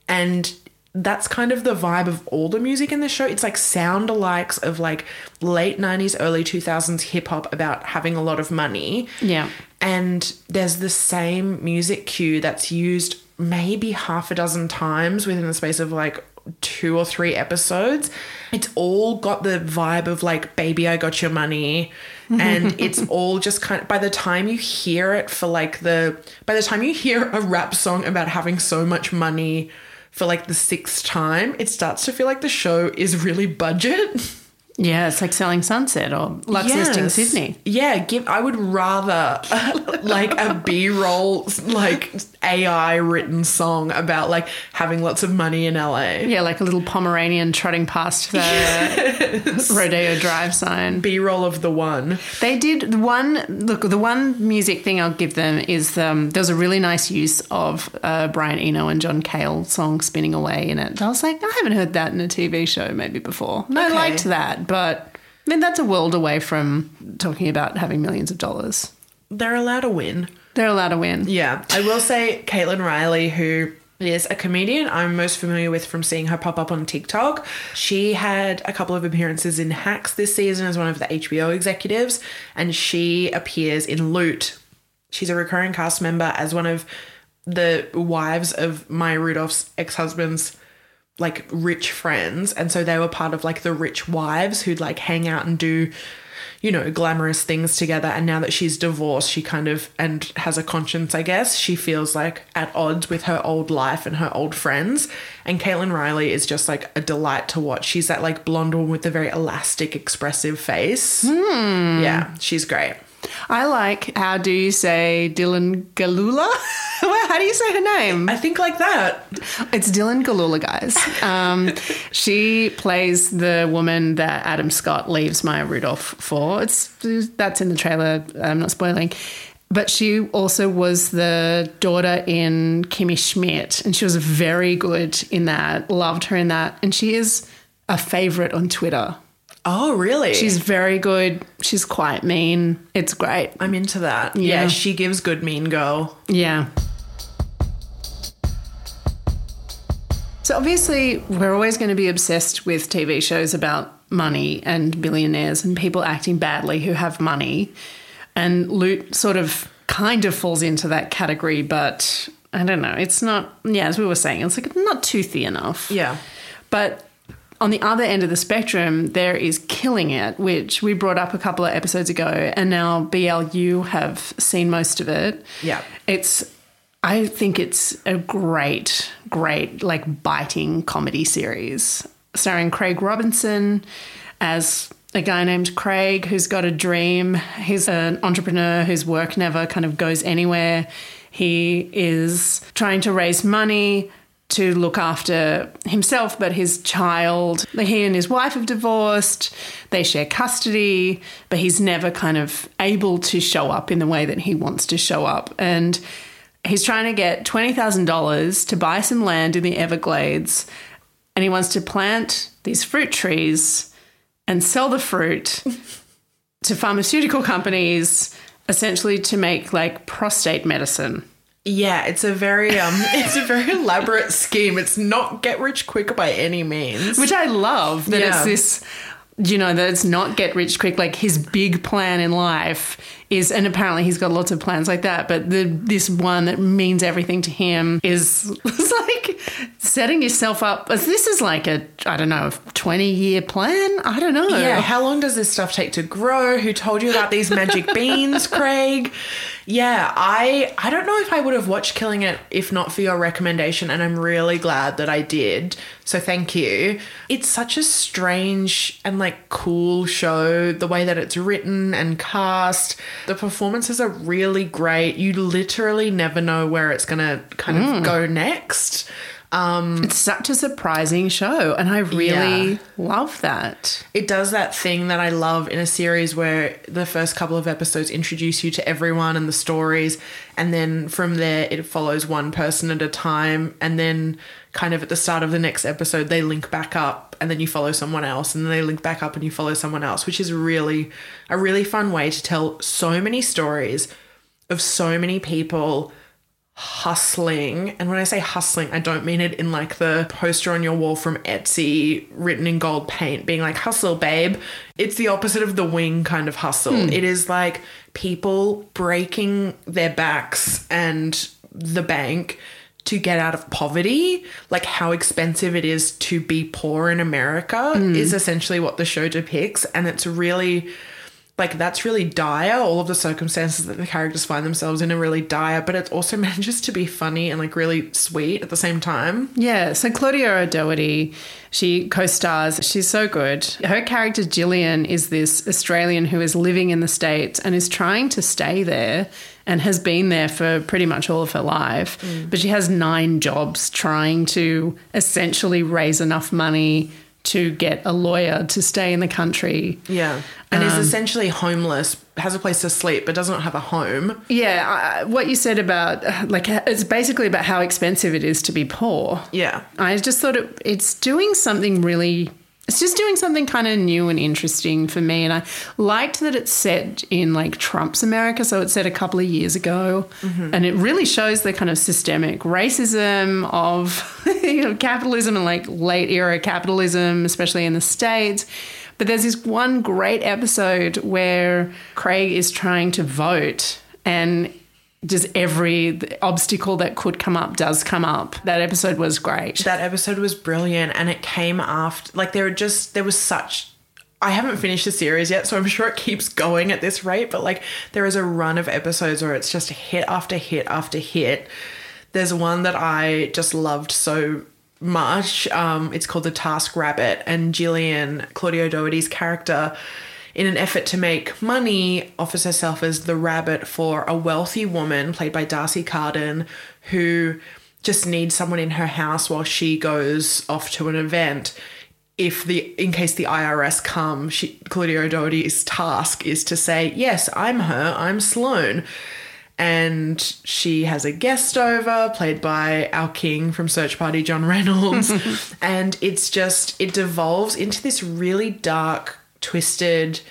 and that's kind of the vibe of all the music in the show. It's like sound alikes of like late 90s, early 2000s hip hop about having a lot of money. Yeah. And there's the same music cue that's used maybe half a dozen times within the space of like two or three episodes. It's all got the vibe of like, baby, I got your money. And it's all just kind of, by the time you hear it for like the, by the time you hear a rap song about having so much money for like the sixth time, it starts to feel like the show is really budget. Yeah, it's like selling Sunset or Luxe Listing Sydney. Yeah, give. I would rather like a B-roll, like AI written song about like having lots of money in LA. Yeah, like a little Pomeranian trotting past the Rodeo Drive sign. B-roll of the one. They did the one. Look, the one music thing I'll give them is um, there was a really nice use of uh, Brian Eno and John Cale song "Spinning Away" in it. I was like, I haven't heard that in a TV show maybe before. And I liked that, but I mean, that's a world away from talking about having millions of dollars. They're allowed to win. They're allowed to win. Yeah, I will say Caitlin Reilly, who is a comedian I'm most familiar with from seeing her pop up on TikTok. She had a couple of appearances in Hacks this season as one of the HBO executives, and she appears in Loot. She's a recurring cast member as one of the wives of Maya Rudolph's ex husband's like rich friends. And so they were part of like the rich wives who'd like hang out and do you know, glamorous things together. And now that she's divorced, she kind of, and has a conscience, I guess, she feels like at odds with her old life and her old friends. And Caitlin Reilly is just like a delight to watch. She's that like blonde woman with a very elastic, expressive face. Hmm. Yeah, she's great. I like, how do you say Dylan Gelula? how do you say her name? I think like that. It's Dylan Gelula, guys. Um, she plays the woman that Adam Scott leaves Maya Rudolph for. It's that's in the trailer. I'm not spoiling. But she also was the daughter in Kimmy Schmidt, and she was very good in that. Loved her in that, and she is a favorite on Twitter. Oh, really? She's very good. She's quite mean. It's great. I'm into that. Yeah. Yeah. she gives good mean girl. Yeah. So obviously, we're always going to be obsessed with TV shows about money and billionaires and people acting badly who have money. And Loot sort of kind of falls into that category, but I don't know. It's not, yeah, as we were saying, it's like not toothy enough. Yeah. But on the other end of the spectrum, there is Killing It, which we brought up a couple of episodes ago, and now BLU have seen most of it. Yeah. It's, I think it's a great, great, like biting comedy series starring Craig Robinson as a guy named Craig who's got a dream. He's an entrepreneur whose work never kind of goes anywhere. He is trying to raise money to look after himself, but his child. He and his wife have divorced. They share custody, but he's never kind of able to show up in the way that he wants to show up. And he's trying to get $20,000 to buy some land in the Everglades. And he wants to plant these fruit trees and sell the fruit to pharmaceutical companies essentially to make like prostate medicine. Yeah, it's a very um it's a very elaborate scheme. It's not get rich quick by any means. Which I love that Yeah. it's this you know that it's not get rich quick like his big plan in life is and apparently he's got lots of plans like that but the this one that means everything to him is like setting yourself up this is like a I don't know 20 year plan I don't know Yeah, how long does this stuff take to grow? Who told you about these magic beans, Craig? Yeah, I I don't know if I would have watched Killing It if not for your recommendation and I'm really glad that I did. So thank you. It's such a strange and like cool show the way that it's written and cast. The performances are really great. You literally never know where it's going to kind of mm. go next. Um, it's such a surprising show and I really Yeah. love that it does that thing that I love in a series where the first couple of episodes introduce you to everyone and the stories, and then from there it follows one person at a time, and then kind of at the start of the next episode they link back up, and then you follow someone else, and then they link back up and you follow someone else, which is really a really fun way to tell so many stories of so many people hustling. And when I say hustling, I don't mean it in like the poster on your wall from Etsy written in gold paint, being like, hustle, babe. It's the opposite of the wing kind of hustle. Hmm. It is like people breaking their backs and the bank to get out of poverty, like how expensive it is to be poor in America, hmm. is essentially what the show depicts. And it's really like that's really dire. All of the circumstances that the characters find themselves in are really dire, but it also manages to be funny and like really sweet at the same time. Yeah, so Claudia O'Doherty, she co-stars. She's so good. Her character Gillian is this Australian who is living in the States and is trying to stay there and has been there for pretty much all of her life. Mm. But she has nine jobs trying to essentially raise enough money to get a lawyer to stay in the country. Yeah. And is um, essentially homeless, has a place to sleep, but doesn't have a home. Yeah, I- what you said about like it's basically about how expensive it is to be poor. Yeah. I just thought it, it's doing something really it's just doing something kind of new and interesting for me. And I liked that it's set in like Trump's America. So it's set a couple of years ago. Mm-hmm. And it really shows the kind of systemic racism of you know, capitalism and like late era capitalism, especially in the States. But there's this one great episode where Craig is trying to vote and just every obstacle that could come up does come up. That episode was great. That episode was brilliant and it came after like there were just there was such I haven't finished the series yet, so I'm sure it keeps going at this rate, but like there is a run of episodes where it's just hit after hit after hit. There's one that I just loved so much. Um, it's called The Task Rabbit, and Gillian, Claudia O'Doherty's character, in an effort to make money, offers herself as the rabbit for a wealthy woman played by D'Arcy Carden who just needs someone in her house while she goes off to an event. If the in case the IRS come, she, Claudia O'Doherty's task is to say, "Yes, I'm her. I'm Sloane." And she has a guest over, played by our king from Search Party, John Reynolds. and it's just, it devolves into this really dark, twisted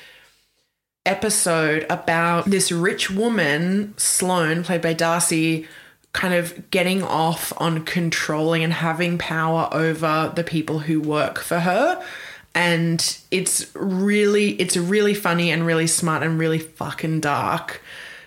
episode about this rich woman, Sloane, played by D'Arcy, kind of getting off on controlling and having power over the people who work for her. And it's really, it's really funny and really smart and really fucking dark.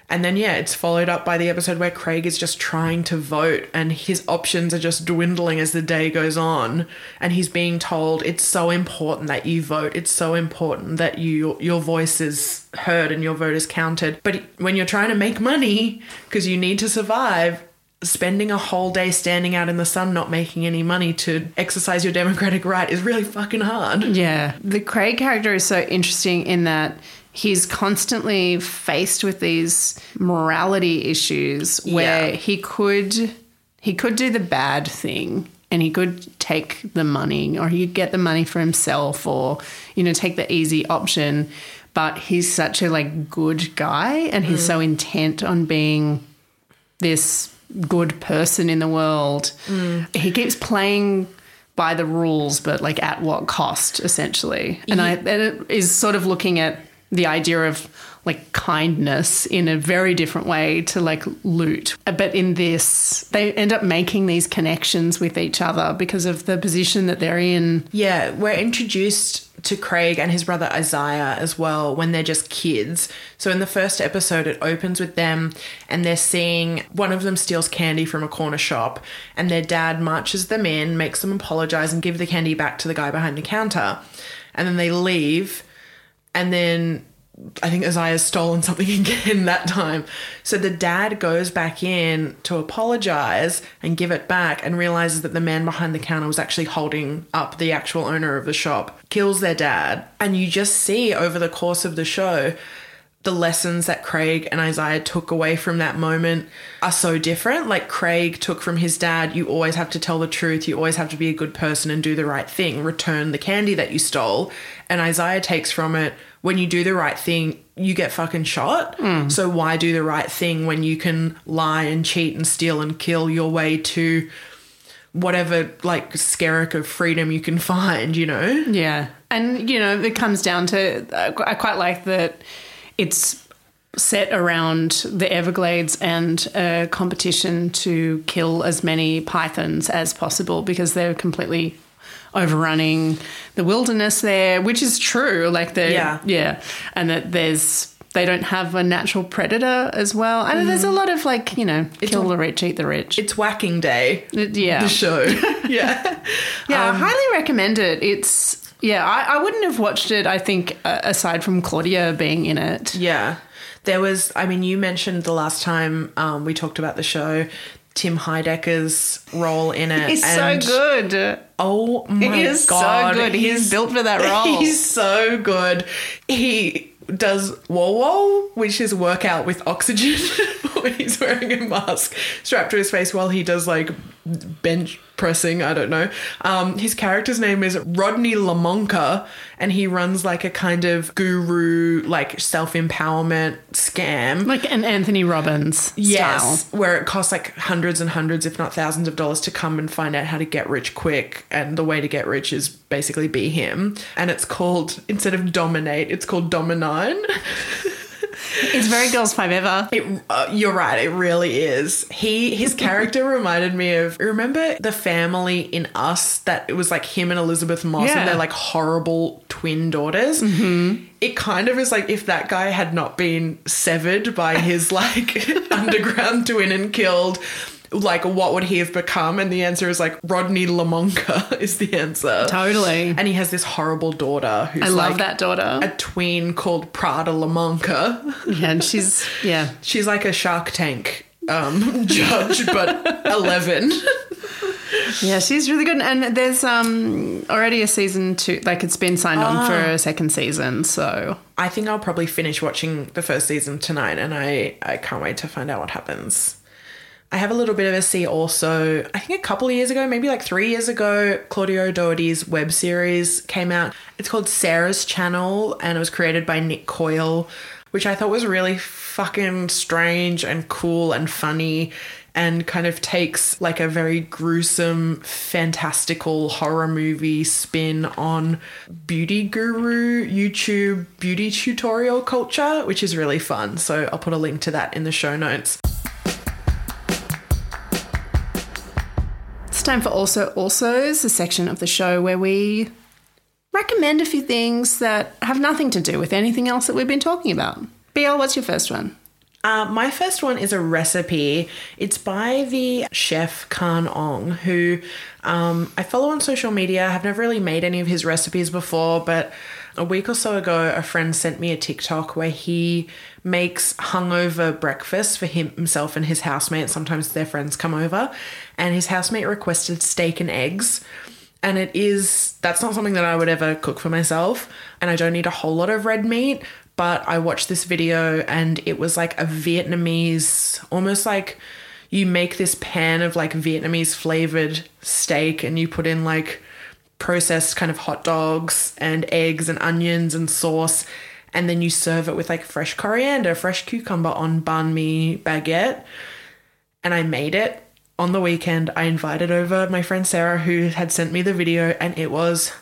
And then, yeah, it's followed up by the episode where Craig is just trying to vote and his options are just dwindling as the day goes on. And he's being told it's so important that you vote. It's so important that you your voice is heard and your vote is counted. But when you're trying to make money because you need to survive, spending a whole day standing out in the sun not making any money to exercise your democratic right is really fucking hard. Yeah. The Craig character is so interesting in that he's constantly faced with these morality issues where Yeah. he could he could do the bad thing and he could take the money or he could get the money for himself or you know take the easy option but he's such a like good guy and he's mm. so intent on being this good person in the world. Mm. He keeps playing by the rules, but like at what cost, essentially. And I and it is sort of looking at the idea of like kindness in a very different way to like loot. But in this, they end up making these connections with each other because of the position that they're in. Yeah, we're introduced to Craig and his brother Isaiah as well when they're just kids. So in the first episode, it opens with them and they're seeing one of them steals candy from a corner shop, and their dad marches them in, makes them apologize, and give the candy back to the guy behind the counter. And then they leave, and then I think Isaiah's stolen something again that time. So the dad goes back in to apologize and give it back and realizes that the man behind the counter was actually holding up the actual owner of the shop, kills their dad. And you just see over the course of the show the lessons that Craig and Isaiah took away from that moment are so different. Like Craig took from his dad, you always have to tell the truth, you always have to be a good person and do the right thing, return the candy that you stole. And Isaiah takes from it, when you do the right thing, you get fucking shot. Hmm. So why do the right thing when you can lie and cheat and steal and kill your way to whatever like skerrick of freedom you can find, you know? Yeah. And, you know, it comes down to, uh, I quite like that it's set around the Everglades and a competition to kill as many pythons as possible because they're completely overrunning the wilderness there, which is true. Like they Yeah. yeah. And that there's they don't have a natural predator as well. I And there's a mm-hmm. lot of like, you know, kill the rich, eat the rich. It's whacking day. It- yeah. The show. yeah. Yeah, I um, highly recommend it. It's yeah, I, I wouldn't have watched it. I think uh, aside from Claudia being in it. Yeah. There was, I mean, you mentioned the last time um, we talked about the show, Tim Heidecker's role in it. He's and- so good. Oh my He is god. so good. He's built for that role. He's so good. He does whoa whoa, which is a workout with oxygen, he's wearing a mask strapped to his face while he does like bench pressing. I don't know. Um, his character's name is Rodney Lamonca, and he runs like a kind of guru, like self empowerment scam. Like an Anthony Robbins Yes, style. where it costs like hundreds and hundreds, if not thousands of dollars to come and find out how to get rich quick. And the way to get rich is basically be him. And it's called, instead of dominate, it's called dominine. It's very Girls5eva. It, uh, you're right, it really is. He his character reminded me of remember the family in Us that it was like him and Elisabeth Moss Yeah. and they're like horrible twin daughters. Mm-hmm. It kind of is like if that guy had not been severed by his like underground twin and killed. Like, what would he have become? And the answer is like Rodney Lamonca is the answer. Totally. And he has this horrible daughter who's I love like that daughter. a tween called Prada Lamonca. yeah, and she's yeah. She's like a Shark Tank um, judge, but 11. Yeah, she's really good. And there's um already a season two like it's been signed on for a second season, so I think I'll probably finish watching the first season tonight, and I, I can't wait to find out what happens. I have a little bit of a see also. I think a couple of years ago, maybe like three years ago, Claudia O'Doherty's web series came out. It's called Sarah's Channel, and it was created by Nick Coyle, which I thought was really fucking strange and cool and funny and kind of takes like a very gruesome, fantastical horror movie spin on beauty guru YouTube beauty tutorial culture, which is really fun. So I'll put a link to that in the show notes. Time for also also's, a section of the show where we recommend a few things that have nothing to do with anything else that we've been talking about. BL, what's your first one? Uh, my first one is a recipe. It's by the chef Khanh Ong, who um, I follow on social media. I've never really made any of his recipes before, but a week or so ago, a friend sent me a TikTok where he makes hungover breakfast for him, himself and his housemate. Sometimes their friends come over, and his housemate requested steak and eggs and it is that's not something that I would ever cook for myself and I don't need a whole lot of red meat but I watched this video and it was like a Vietnamese almost like you make this pan of like Vietnamese flavored steak and you put in like processed kind of hot dogs and eggs and onions and sauce and then you serve it with like fresh coriander fresh cucumber on banh mi baguette and I made it on the weekend. I invited over my friend Sarah, who had sent me the video, and it was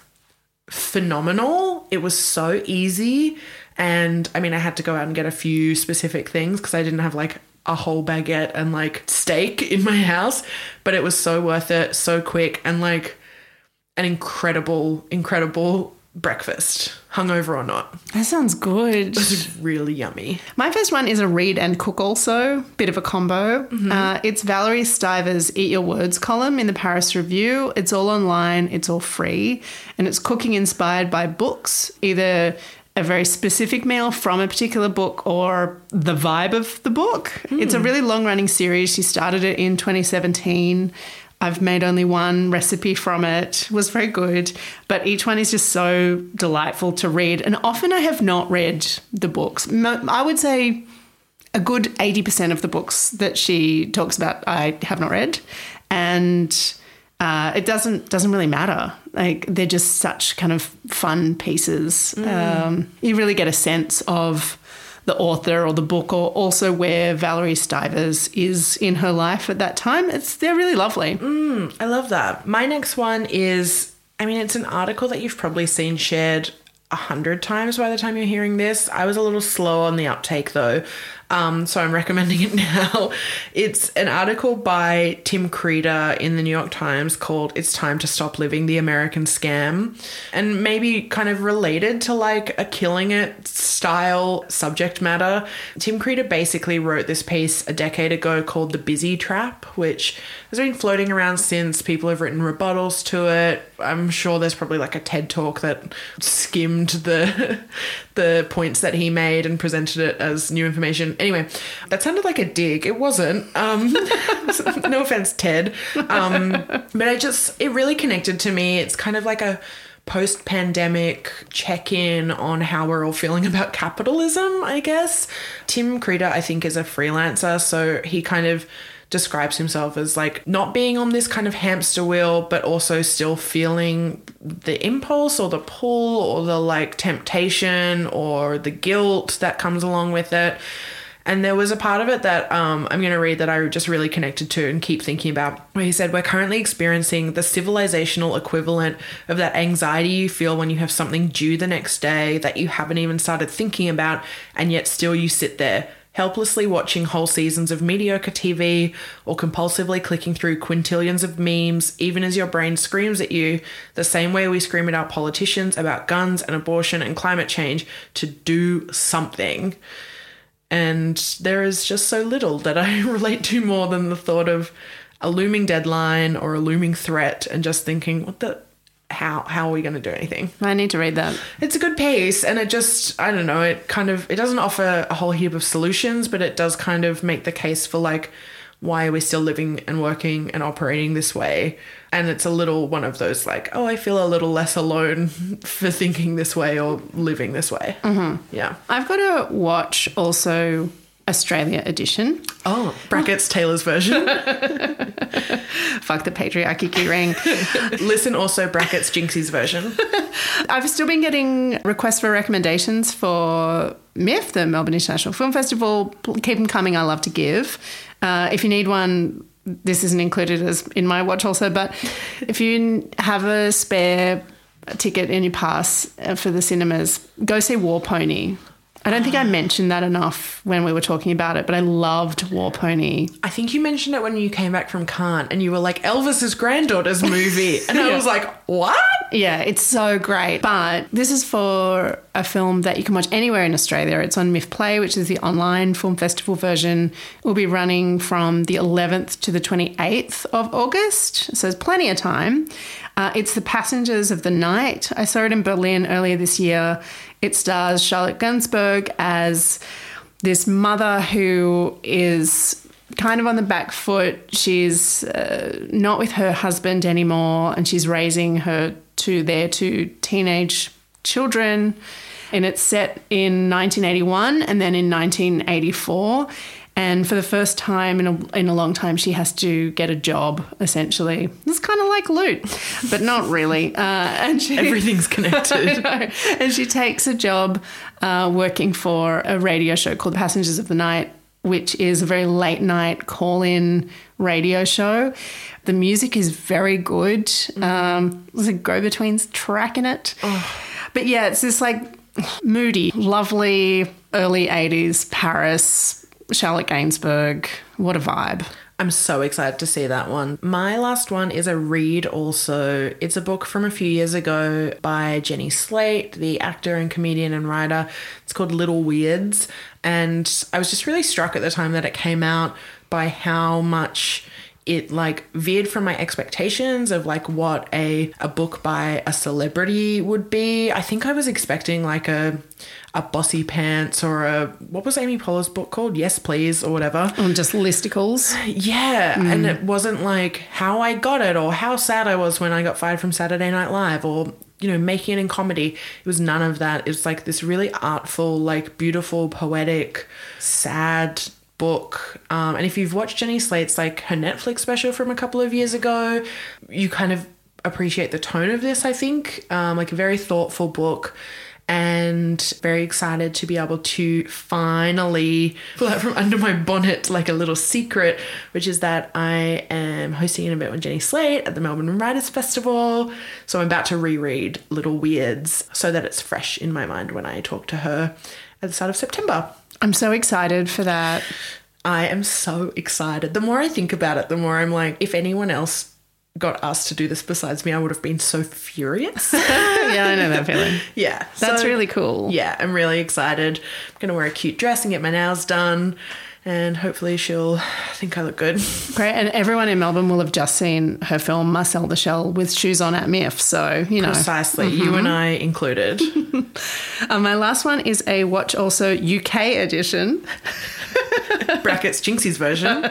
phenomenal. It was so easy. And I mean, I had to go out and get a few specific things because I didn't have like a whole baguette and like steak in my house, but it was so worth it, so quick, and like an incredible, incredible breakfast, hungover or not. That sounds good. It was really yummy. My first one is a read and cook also, bit of a combo. Uh, it's Valerie Stivers' Eat Your Words column in the Paris Review. It's all online, it's all free, and it's cooking inspired by books, either a very specific meal from a particular book or the vibe of the book. It's a really long running series. She started it in 2017. I've made only one recipe from it. It was very good, but each one is just so delightful to read. And often I have not read the books. I would say a good 80% of the books that she talks about I have not read. And uh, it doesn't doesn't really matter. Like they're just such kind of fun pieces. Um, you really get a sense of the author or the book, or also where Valerie Stivers is in her life at that time. It's they're really lovely. Mm, I love that. My next one is I mean, it's an article that you've probably seen shared a hundred times by the time you're hearing this. I was a little slow on the uptake though. Um, so I'm recommending it now. It's an article by Tim Kreider in the New York Times called It's Time to Stop Living the American Scam. And maybe kind of related to like a killing it style subject matter. Tim Kreider basically wrote this piece a decade ago called The Busy Trap, which has been floating around since. People have written rebuttals to it. I'm sure there's probably like a TED talk that skimmed the the points that he made and presented it as new information. Anyway, that sounded like a dig. It wasn't. Um, no offense, Ted. Um, but I just it really connected to me. It's kind of like a post pandemic check in on how we're all feeling about capitalism, I guess. Tim Kreider, I think, is a freelancer, so he kind of describes himself as like not being on this kind of hamster wheel, but also still feeling the impulse or the pull or the like temptation or the guilt that comes along with it. And there was a part of it that um, I'm going to read that I just really connected to and keep thinking about, where he said, We're currently experiencing the civilizational equivalent of that anxiety you feel when you have something due the next day that you haven't even started thinking about, and yet still you sit there helplessly watching whole seasons of mediocre TV or compulsively clicking through quintillions of memes, even as your brain screams at you, the same way we scream at our politicians about guns and abortion and climate change to do something. And there is just so little that I relate to more than the thought of a looming deadline or a looming threat and just thinking, what the how how are we going to do anything? I need to read that. It's a good piece and it just I don't know, it kind of it doesn't offer a whole heap of solutions, but it does kind of make the case for like why are we still living and working and operating this way? And it's a little one of those like, oh, I feel a little less alone for thinking this way or living this way. Mm-hmm. Yeah. I've got to watch also Australia edition. Oh, brackets Taylor's version. Fuck the patriarchy key ring. Listen also brackets Jinxie's version. I've still been getting requests for recommendations for MIFF, the Melbourne International Film Festival. Keep them coming. I love to give. Uh, if you need one, this isn't included as in my watch also, but if you have a spare ticket in your pass uh, for the cinemas, go see War Pony. I don't think I mentioned that enough when we were talking about it, but I loved War Pony. I think you mentioned it when you came back from Cannes and you were like, Elvis's granddaughter's movie. And I was like, what? Yeah, it's so great. But this is for a film that you can watch anywhere in Australia. It's on MIFF Play, which is the online film festival version. It will be running from the 11th to the 28th of August. So there's plenty of time. Uh, it's The Passengers of the Night. I saw it in Berlin earlier this year. It stars Charlotte Gainsbourg as this mother who is kind of on the back foot. She's uh, not with her husband anymore, and she's raising her two their two teenage children. And it's set in 1981 and then in 1984. And for the first time in a, in a long time, she has to get a job, essentially. It's kind of like loot, but not really. Uh, and she, Everything's connected. and she takes a job uh, working for a radio show called Passengers of the Night, which is a very late night call in radio show. The music is very good. Um, there's a go betweens track in it. But yeah, it's this like moody, lovely early 80s Paris. Charlotte Gainsbourg. What a vibe. I'm so excited to see that one. My last one is a read also. It's a book from a few years ago by Jenny Slate, the actor and comedian and writer. It's called Little Weirds. And I was just really struck at the time that it came out by how much it like veered from my expectations of like what a a book by a celebrity would be. I think I was expecting like a a Bossypants or a what was Amy Poehler's book called? Yes, please or whatever. And just listicles. Yeah, and it wasn't like how I got it or how sad I was when I got fired from Saturday Night Live or you know making it in comedy. It was none of that. It was like this really artful, like beautiful, poetic, sad book. Um, and if you've watched Jenny Slate's like her Netflix special from a couple of years ago, you kind of appreciate the tone of this. I think um, like a very thoughtful book and very excited to be able to finally pull out from under my bonnet like a little secret, which is that I am hosting an event with Jenny Slate at the Melbourne Writers Festival. So I'm about to reread Little Weirds so that it's fresh in my mind when I talk to her at the start of September. I'm so excited for that. I am so excited. The more I think about it, the more I'm like, if anyone else got asked to do this besides me, I would have been so furious. yeah, I know that feeling. yeah. That's so- really cool. Yeah, I'm really excited. I'm going to wear a cute dress and get my nails done. And hopefully she'll think I look good. Great. And everyone in Melbourne will have just seen her film Marcel the Shell with shoes on at MIFF. So, you know. Precisely. You and I included. Uh, my last one is a Watch Also UK edition. Brackets Jinxie's version.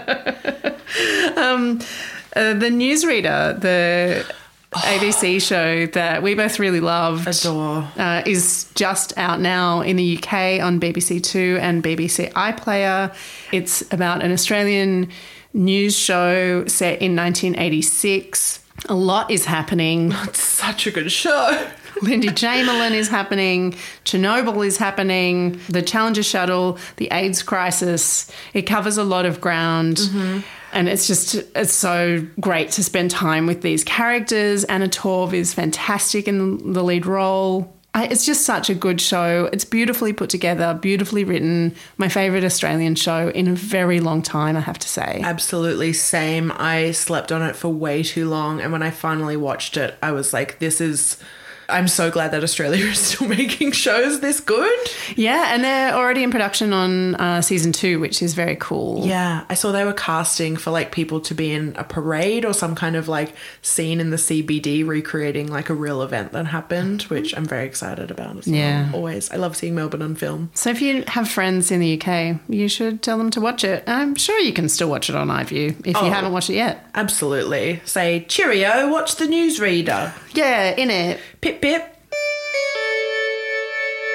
Uh, the newsreader, the ABC show that we both really love. Adore. Uh, is just out now in the UK on BBC Two and BBC iPlayer. It's about an Australian news show set in 1986. A lot is happening. It's such a good show. Lindy Chamberlain is happening, Chernobyl is happening, the Challenger shuttle, the AIDS crisis. It covers a lot of ground. And it's just, it's so great to spend time with these characters. Anna Torv is fantastic in the lead role. I, it's just such a good show. It's beautifully put together, beautifully written. My favourite Australian show in a very long time, I have to say. Absolutely same. I slept on it for way too long. And when I finally watched it, I was like, this is. I'm so glad that Australia is still making shows this good. Yeah, and they're already in production on uh, season two, which is very cool. Yeah, I saw they were casting for like people to be in a parade or some kind of like scene in the CBD recreating like a real event that happened, which I'm very excited about as well. Yeah. Always. I love seeing Melbourne on film. So if you have friends in the UK, you should tell them to watch it. I'm sure you can still watch it on iView if Oh. you haven't watched it yet. Absolutely. Say, cheerio, watch the newsreader. Yeah, in it. Pip pip.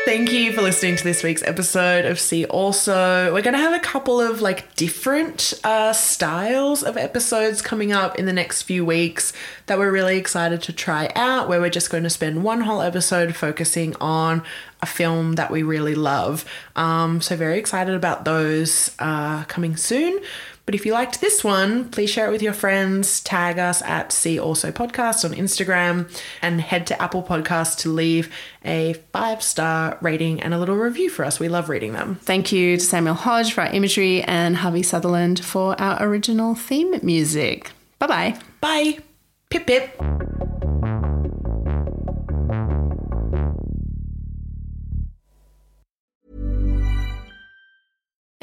Thank you for listening to this week's episode of See Also. We're going to have a couple of like different uh, styles of episodes coming up in the next few weeks that we're really excited to try out, where we're just going to spend one whole episode focusing on a film that we really love. Um, so, very excited about those uh, coming soon. But if you liked this one, please share it with your friends. Tag us at See Also Podcast on Instagram and head to Apple Podcasts to leave a five star rating and a little review for us. We love reading them. Thank you to Samuel Hodge for our imagery and Harvey Sutherland for our original theme music. Bye bye. Bye. Pip pip.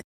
it.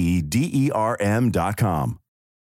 D E R M.com.